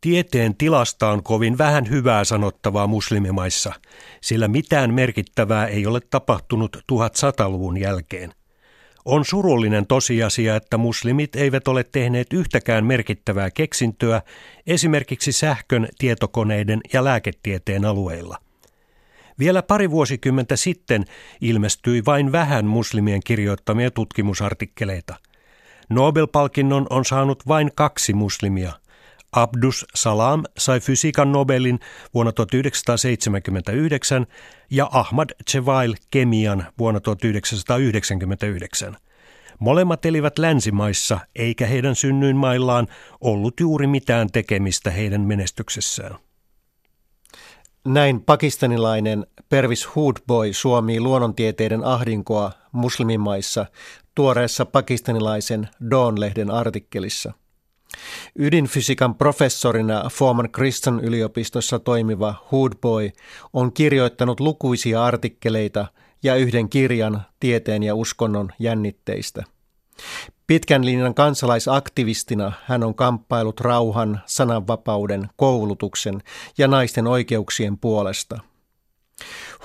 Tieteen tilasta on kovin vähän hyvää sanottavaa muslimimaissa, sillä mitään merkittävää ei ole tapahtunut 1100-luvun jälkeen. On surullinen tosiasia, että muslimit eivät ole tehneet yhtäkään merkittävää keksintöä esimerkiksi sähkön, tietokoneiden ja lääketieteen alueilla. Vielä pari vuosikymmentä sitten ilmestyi vain vähän muslimien kirjoittamia tutkimusartikkeleita. Nobel-palkinnon on saanut vain kaksi muslimia – Abdus Salam sai fysiikan Nobelin vuonna 1979 ja Ahmad Chevail kemian vuonna 1999. Molemmat elivät länsimaissa, eikä heidän synnyinmaillaan ollut juuri mitään tekemistä heidän menestyksessään. Näin pakistanilainen Pervis Hoodboy suomii luonnontieteiden ahdinkoa muslimimaissa tuoreessa pakistanilaisen Dawn-lehden artikkelissa – Ydinfysiikan professorina Forman Christian yliopistossa toimiva Hoodboy on kirjoittanut lukuisia artikkeleita ja yhden kirjan tieteen ja uskonnon jännitteistä. Pitkän linjan kansalaisaktivistina hän on kamppailut rauhan, sananvapauden, koulutuksen ja naisten oikeuksien puolesta.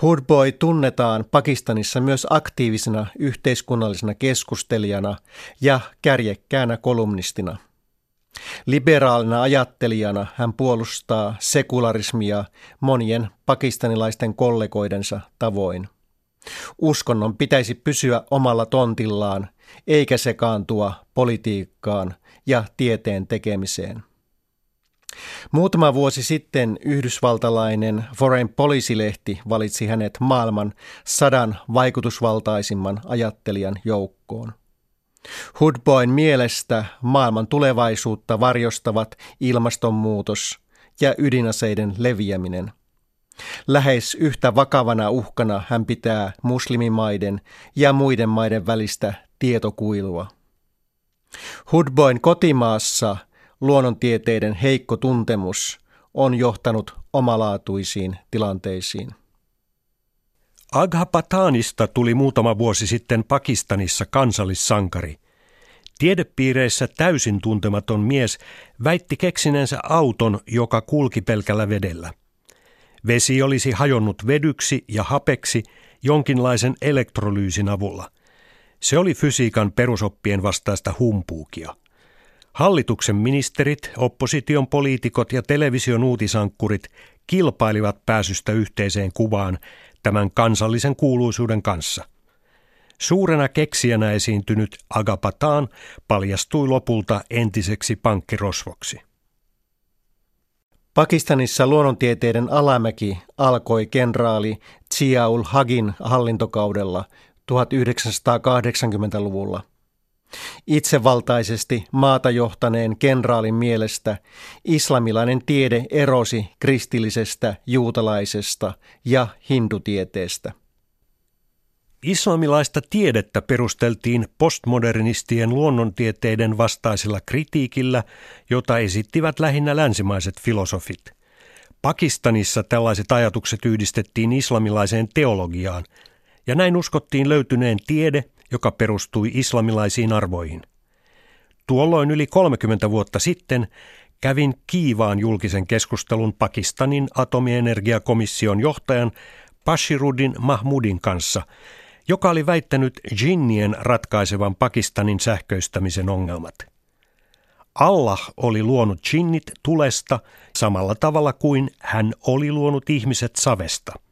Hoodboy tunnetaan Pakistanissa myös aktiivisena yhteiskunnallisena keskustelijana ja kärjekkäänä kolumnistina – Liberaalina ajattelijana hän puolustaa sekularismia monien pakistanilaisten kollegoidensa tavoin. Uskonnon pitäisi pysyä omalla tontillaan, eikä sekaantua politiikkaan ja tieteen tekemiseen. Muutama vuosi sitten yhdysvaltalainen Foreign Policy-lehti valitsi hänet maailman sadan vaikutusvaltaisimman ajattelijan joukkoon. Hoodboyn mielestä maailman tulevaisuutta varjostavat ilmastonmuutos ja ydinaseiden leviäminen. Lähes yhtä vakavana uhkana hän pitää muslimimaiden ja muiden maiden välistä tietokuilua. Hoodboyn kotimaassa luonnontieteiden heikko tuntemus on johtanut omalaatuisiin tilanteisiin. Agha Patanista tuli muutama vuosi sitten Pakistanissa kansallissankari. Tiedepiireissä täysin tuntematon mies väitti keksineensä auton, joka kulki pelkällä vedellä. Vesi olisi hajonnut vedyksi ja hapeksi jonkinlaisen elektrolyysin avulla. Se oli fysiikan perusoppien vastaista humpuukia. Hallituksen ministerit, opposition poliitikot ja television uutisankkurit kilpailivat pääsystä yhteiseen kuvaan tämän kansallisen kuuluisuuden kanssa. Suurena keksijänä esiintynyt Agapataan paljastui lopulta entiseksi pankkirosvoksi. Pakistanissa luonnontieteiden alamäki alkoi kenraali Ziaul Hagin hallintokaudella 1980-luvulla – Itsevaltaisesti maata johtaneen kenraalin mielestä islamilainen tiede erosi kristillisestä, juutalaisesta ja hindutieteestä. Islamilaista tiedettä perusteltiin postmodernistien luonnontieteiden vastaisella kritiikillä, jota esittivät lähinnä länsimaiset filosofit. Pakistanissa tällaiset ajatukset yhdistettiin islamilaiseen teologiaan, ja näin uskottiin löytyneen tiede joka perustui islamilaisiin arvoihin. Tuolloin yli 30 vuotta sitten kävin kiivaan julkisen keskustelun Pakistanin atomienergiakomission johtajan Bashiruddin Mahmudin kanssa, joka oli väittänyt jinnien ratkaisevan Pakistanin sähköistämisen ongelmat. Allah oli luonut jinnit tulesta samalla tavalla kuin hän oli luonut ihmiset savesta –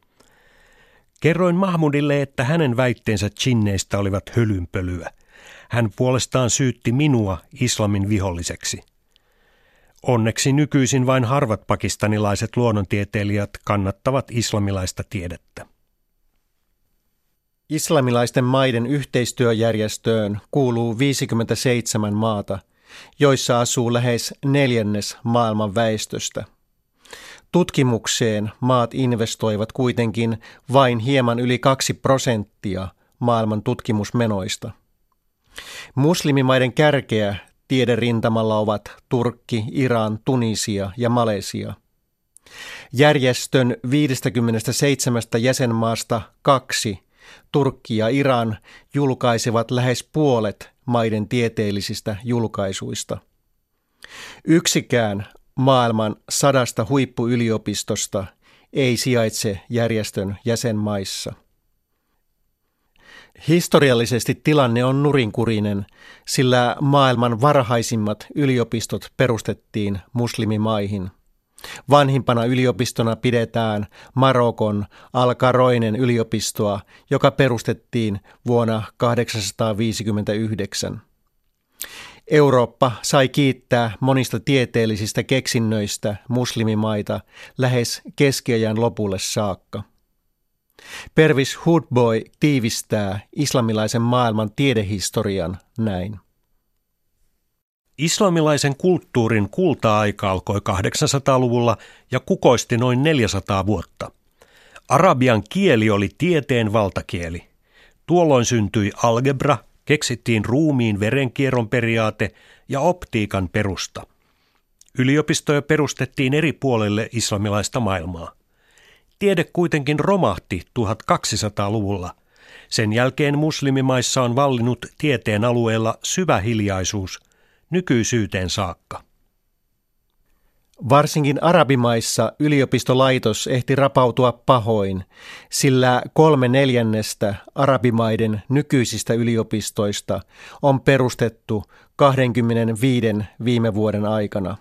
Kerroin Mahmudille, että hänen väitteensä chinneistä olivat hölynpölyä. Hän puolestaan syytti minua islamin viholliseksi. Onneksi nykyisin vain harvat pakistanilaiset luonnontieteilijät kannattavat islamilaista tiedettä. Islamilaisten maiden yhteistyöjärjestöön kuuluu 57 maata, joissa asuu lähes neljännes maailman väestöstä – Tutkimukseen maat investoivat kuitenkin vain hieman yli kaksi prosenttia maailman tutkimusmenoista. Muslimimaiden kärkeä tiederintamalla ovat Turkki, Iran, Tunisia ja Malesia. Järjestön 57 jäsenmaasta kaksi, Turkki ja Iran, julkaisevat lähes puolet maiden tieteellisistä julkaisuista. Yksikään maailman sadasta huippuyliopistosta ei sijaitse järjestön jäsenmaissa. Historiallisesti tilanne on nurinkurinen, sillä maailman varhaisimmat yliopistot perustettiin muslimimaihin. Vanhimpana yliopistona pidetään Marokon Al-Karoinen yliopistoa, joka perustettiin vuonna 859. Eurooppa sai kiittää monista tieteellisistä keksinnöistä muslimimaita lähes keskiajan lopulle saakka. Pervis Hoodboy tiivistää islamilaisen maailman tiedehistorian näin. Islamilaisen kulttuurin kulta-aika alkoi 800-luvulla ja kukoisti noin 400 vuotta. Arabian kieli oli tieteen valtakieli. Tuolloin syntyi algebra, keksittiin ruumiin verenkierron periaate ja optiikan perusta. Yliopistoja perustettiin eri puolille islamilaista maailmaa. Tiede kuitenkin romahti 1200-luvulla. Sen jälkeen muslimimaissa on vallinnut tieteen alueella syvä hiljaisuus nykyisyyteen saakka. Varsinkin arabimaissa yliopistolaitos ehti rapautua pahoin, sillä kolme neljännestä arabimaiden nykyisistä yliopistoista on perustettu 25 viime vuoden aikana.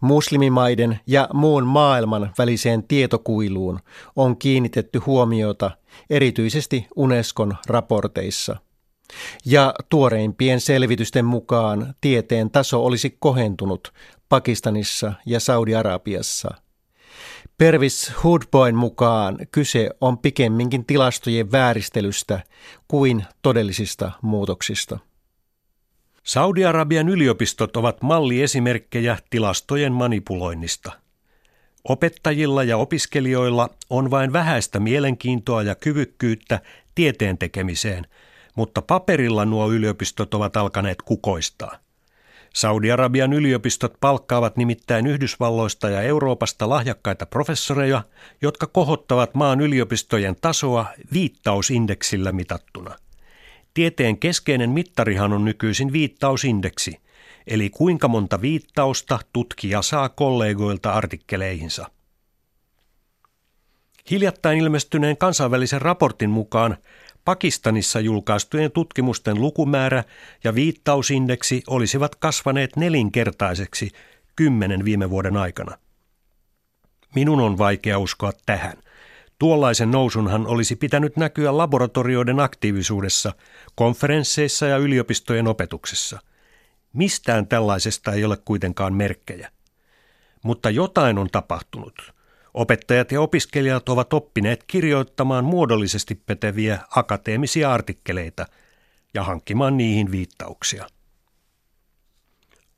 Muslimimaiden ja muun maailman väliseen tietokuiluun on kiinnitetty huomiota erityisesti Unescon raporteissa. Ja tuoreimpien selvitysten mukaan tieteen taso olisi kohentunut Pakistanissa ja Saudi-Arabiassa. Pervis Hoodboyn mukaan kyse on pikemminkin tilastojen vääristelystä kuin todellisista muutoksista. Saudi-Arabian yliopistot ovat malliesimerkkejä tilastojen manipuloinnista. Opettajilla ja opiskelijoilla on vain vähäistä mielenkiintoa ja kyvykkyyttä tieteen tekemiseen, mutta paperilla nuo yliopistot ovat alkaneet kukoistaa. Saudi-Arabian yliopistot palkkaavat nimittäin Yhdysvalloista ja Euroopasta lahjakkaita professoreja, jotka kohottavat maan yliopistojen tasoa viittausindeksillä mitattuna – Tieteen keskeinen mittarihan on nykyisin viittausindeksi, eli kuinka monta viittausta tutkija saa kollegoilta artikkeleihinsa. Hiljattain ilmestyneen kansainvälisen raportin mukaan Pakistanissa julkaistujen tutkimusten lukumäärä ja viittausindeksi olisivat kasvaneet nelinkertaiseksi kymmenen viime vuoden aikana. Minun on vaikea uskoa tähän. Tuollaisen nousunhan olisi pitänyt näkyä laboratorioiden aktiivisuudessa, konferensseissa ja yliopistojen opetuksessa. Mistään tällaisesta ei ole kuitenkaan merkkejä. Mutta jotain on tapahtunut. Opettajat ja opiskelijat ovat oppineet kirjoittamaan muodollisesti peteviä akateemisia artikkeleita ja hankkimaan niihin viittauksia.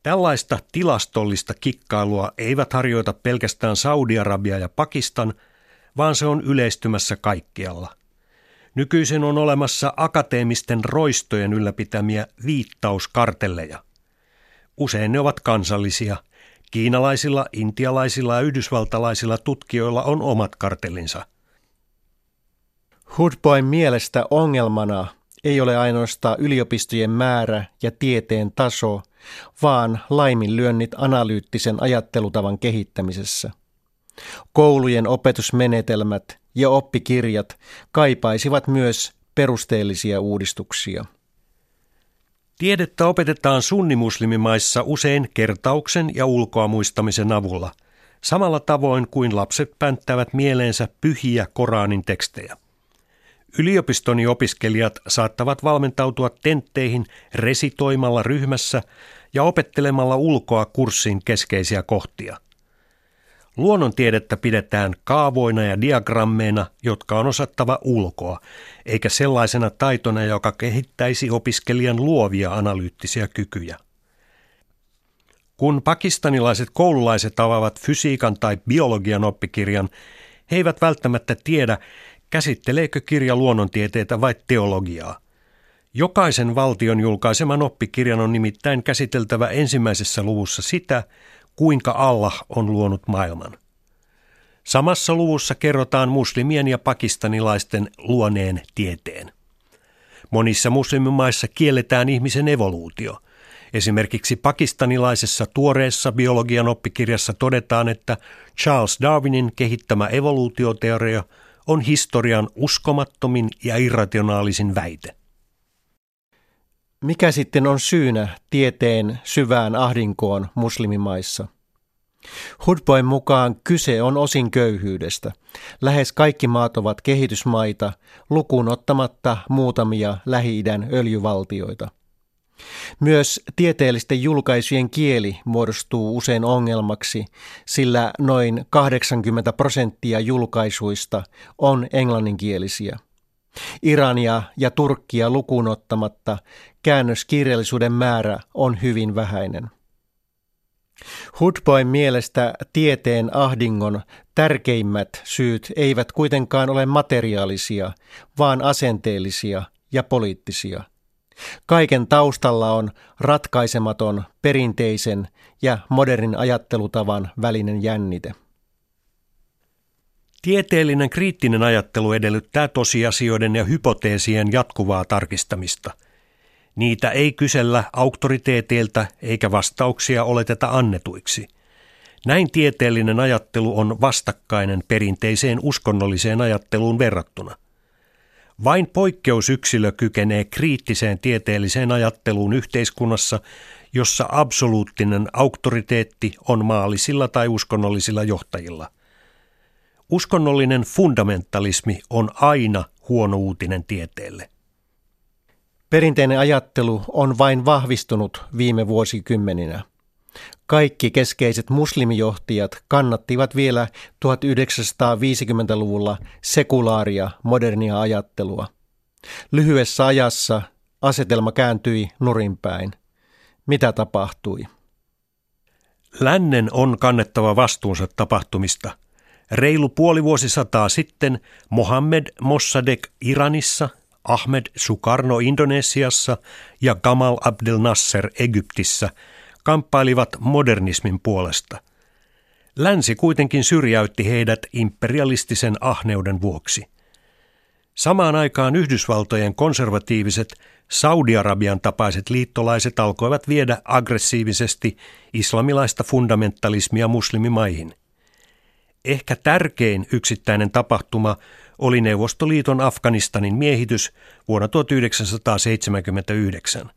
Tällaista tilastollista kikkailua eivät harjoita pelkästään Saudi-Arabia ja Pakistan – vaan se on yleistymässä kaikkialla. Nykyisin on olemassa akateemisten roistojen ylläpitämiä viittauskartelleja. Usein ne ovat kansallisia. Kiinalaisilla, intialaisilla ja yhdysvaltalaisilla tutkijoilla on omat kartellinsa. Hoodboyn mielestä ongelmana ei ole ainoastaan yliopistojen määrä ja tieteen taso, vaan laiminlyönnit analyyttisen ajattelutavan kehittämisessä. Koulujen opetusmenetelmät ja oppikirjat kaipaisivat myös perusteellisia uudistuksia. Tiedettä opetetaan sunnimuslimimaissa usein kertauksen ja ulkoa muistamisen avulla, samalla tavoin kuin lapset pänttävät mieleensä pyhiä Koranin tekstejä. Yliopistoni opiskelijat saattavat valmentautua tentteihin resitoimalla ryhmässä ja opettelemalla ulkoa kurssin keskeisiä kohtia – Luonnontiedettä pidetään kaavoina ja diagrammeina, jotka on osattava ulkoa, eikä sellaisena taitona, joka kehittäisi opiskelijan luovia analyyttisiä kykyjä. Kun pakistanilaiset koululaiset avaavat fysiikan tai biologian oppikirjan, he eivät välttämättä tiedä, käsitteleekö kirja luonnontieteitä vai teologiaa. Jokaisen valtion julkaiseman oppikirjan on nimittäin käsiteltävä ensimmäisessä luvussa sitä, kuinka Allah on luonut maailman. Samassa luvussa kerrotaan muslimien ja pakistanilaisten luoneen tieteen. Monissa muslimimaissa kielletään ihmisen evoluutio. Esimerkiksi pakistanilaisessa tuoreessa biologian oppikirjassa todetaan, että Charles Darwinin kehittämä evoluutioteoria on historian uskomattomin ja irrationaalisin väite. Mikä sitten on syynä tieteen syvään ahdinkoon muslimimaissa? Hudboin mukaan kyse on osin köyhyydestä. Lähes kaikki maat ovat kehitysmaita, lukuun ottamatta muutamia Lähi-idän öljyvaltioita. Myös tieteellisten julkaisujen kieli muodostuu usein ongelmaksi, sillä noin 80 prosenttia julkaisuista on englanninkielisiä. Irania ja Turkkia lukuun ottamatta käännöskirjallisuuden määrä on hyvin vähäinen. Hoodboyn mielestä tieteen ahdingon tärkeimmät syyt eivät kuitenkaan ole materiaalisia, vaan asenteellisia ja poliittisia. Kaiken taustalla on ratkaisematon perinteisen ja modernin ajattelutavan välinen jännite. Tieteellinen kriittinen ajattelu edellyttää tosiasioiden ja hypoteesien jatkuvaa tarkistamista. Niitä ei kysellä auktoriteeteilta eikä vastauksia oleteta annetuiksi. Näin tieteellinen ajattelu on vastakkainen perinteiseen uskonnolliseen ajatteluun verrattuna. Vain poikkeusyksilö kykenee kriittiseen tieteelliseen ajatteluun yhteiskunnassa, jossa absoluuttinen auktoriteetti on maallisilla tai uskonnollisilla johtajilla – Uskonnollinen fundamentalismi on aina huono uutinen tieteelle. Perinteinen ajattelu on vain vahvistunut viime vuosikymmeninä. Kaikki keskeiset muslimijohtajat kannattivat vielä 1950-luvulla sekulaaria modernia ajattelua. Lyhyessä ajassa asetelma kääntyi nurinpäin. Mitä tapahtui? Lännen on kannettava vastuunsa tapahtumista – Reilu puoli vuosisataa sitten Mohammed Mossadegh Iranissa, Ahmed Sukarno Indonesiassa ja Gamal Abdel Nasser Egyptissä kamppailivat modernismin puolesta. Länsi kuitenkin syrjäytti heidät imperialistisen ahneuden vuoksi. Samaan aikaan Yhdysvaltojen konservatiiviset Saudi-Arabian tapaiset liittolaiset alkoivat viedä aggressiivisesti islamilaista fundamentalismia muslimimaihin. Ehkä tärkein yksittäinen tapahtuma oli Neuvostoliiton Afganistanin miehitys vuonna 1979.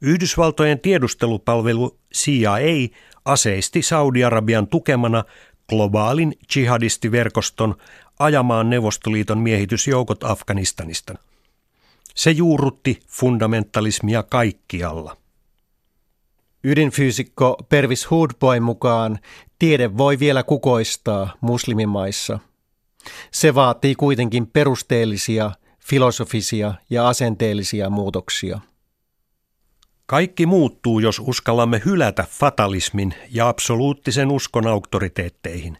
Yhdysvaltojen tiedustelupalvelu CIA aseisti Saudi-Arabian tukemana globaalin jihadistiverkoston ajamaan Neuvostoliiton miehitysjoukot Afganistanista. Se juurrutti fundamentalismia kaikkialla. Ydinfyysikko Pervis Hoodboy mukaan tiede voi vielä kukoistaa muslimimaissa. Se vaatii kuitenkin perusteellisia, filosofisia ja asenteellisia muutoksia. Kaikki muuttuu, jos uskallamme hylätä fatalismin ja absoluuttisen uskon auktoriteetteihin.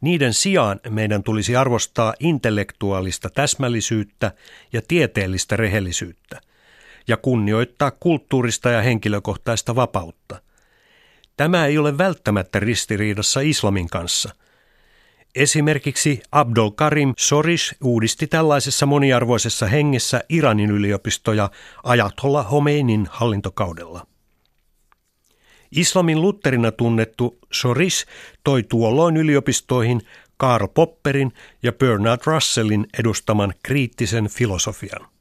Niiden sijaan meidän tulisi arvostaa intellektuaalista täsmällisyyttä ja tieteellistä rehellisyyttä – ja kunnioittaa kulttuurista ja henkilökohtaista vapautta. Tämä ei ole välttämättä ristiriidassa islamin kanssa. Esimerkiksi Abdul Karim Sorish uudisti tällaisessa moniarvoisessa hengessä Iranin yliopistoja Ayatollah Homeinin hallintokaudella. Islamin lutterina tunnettu Sorish toi tuolloin yliopistoihin Karl Popperin ja Bernard Russellin edustaman kriittisen filosofian.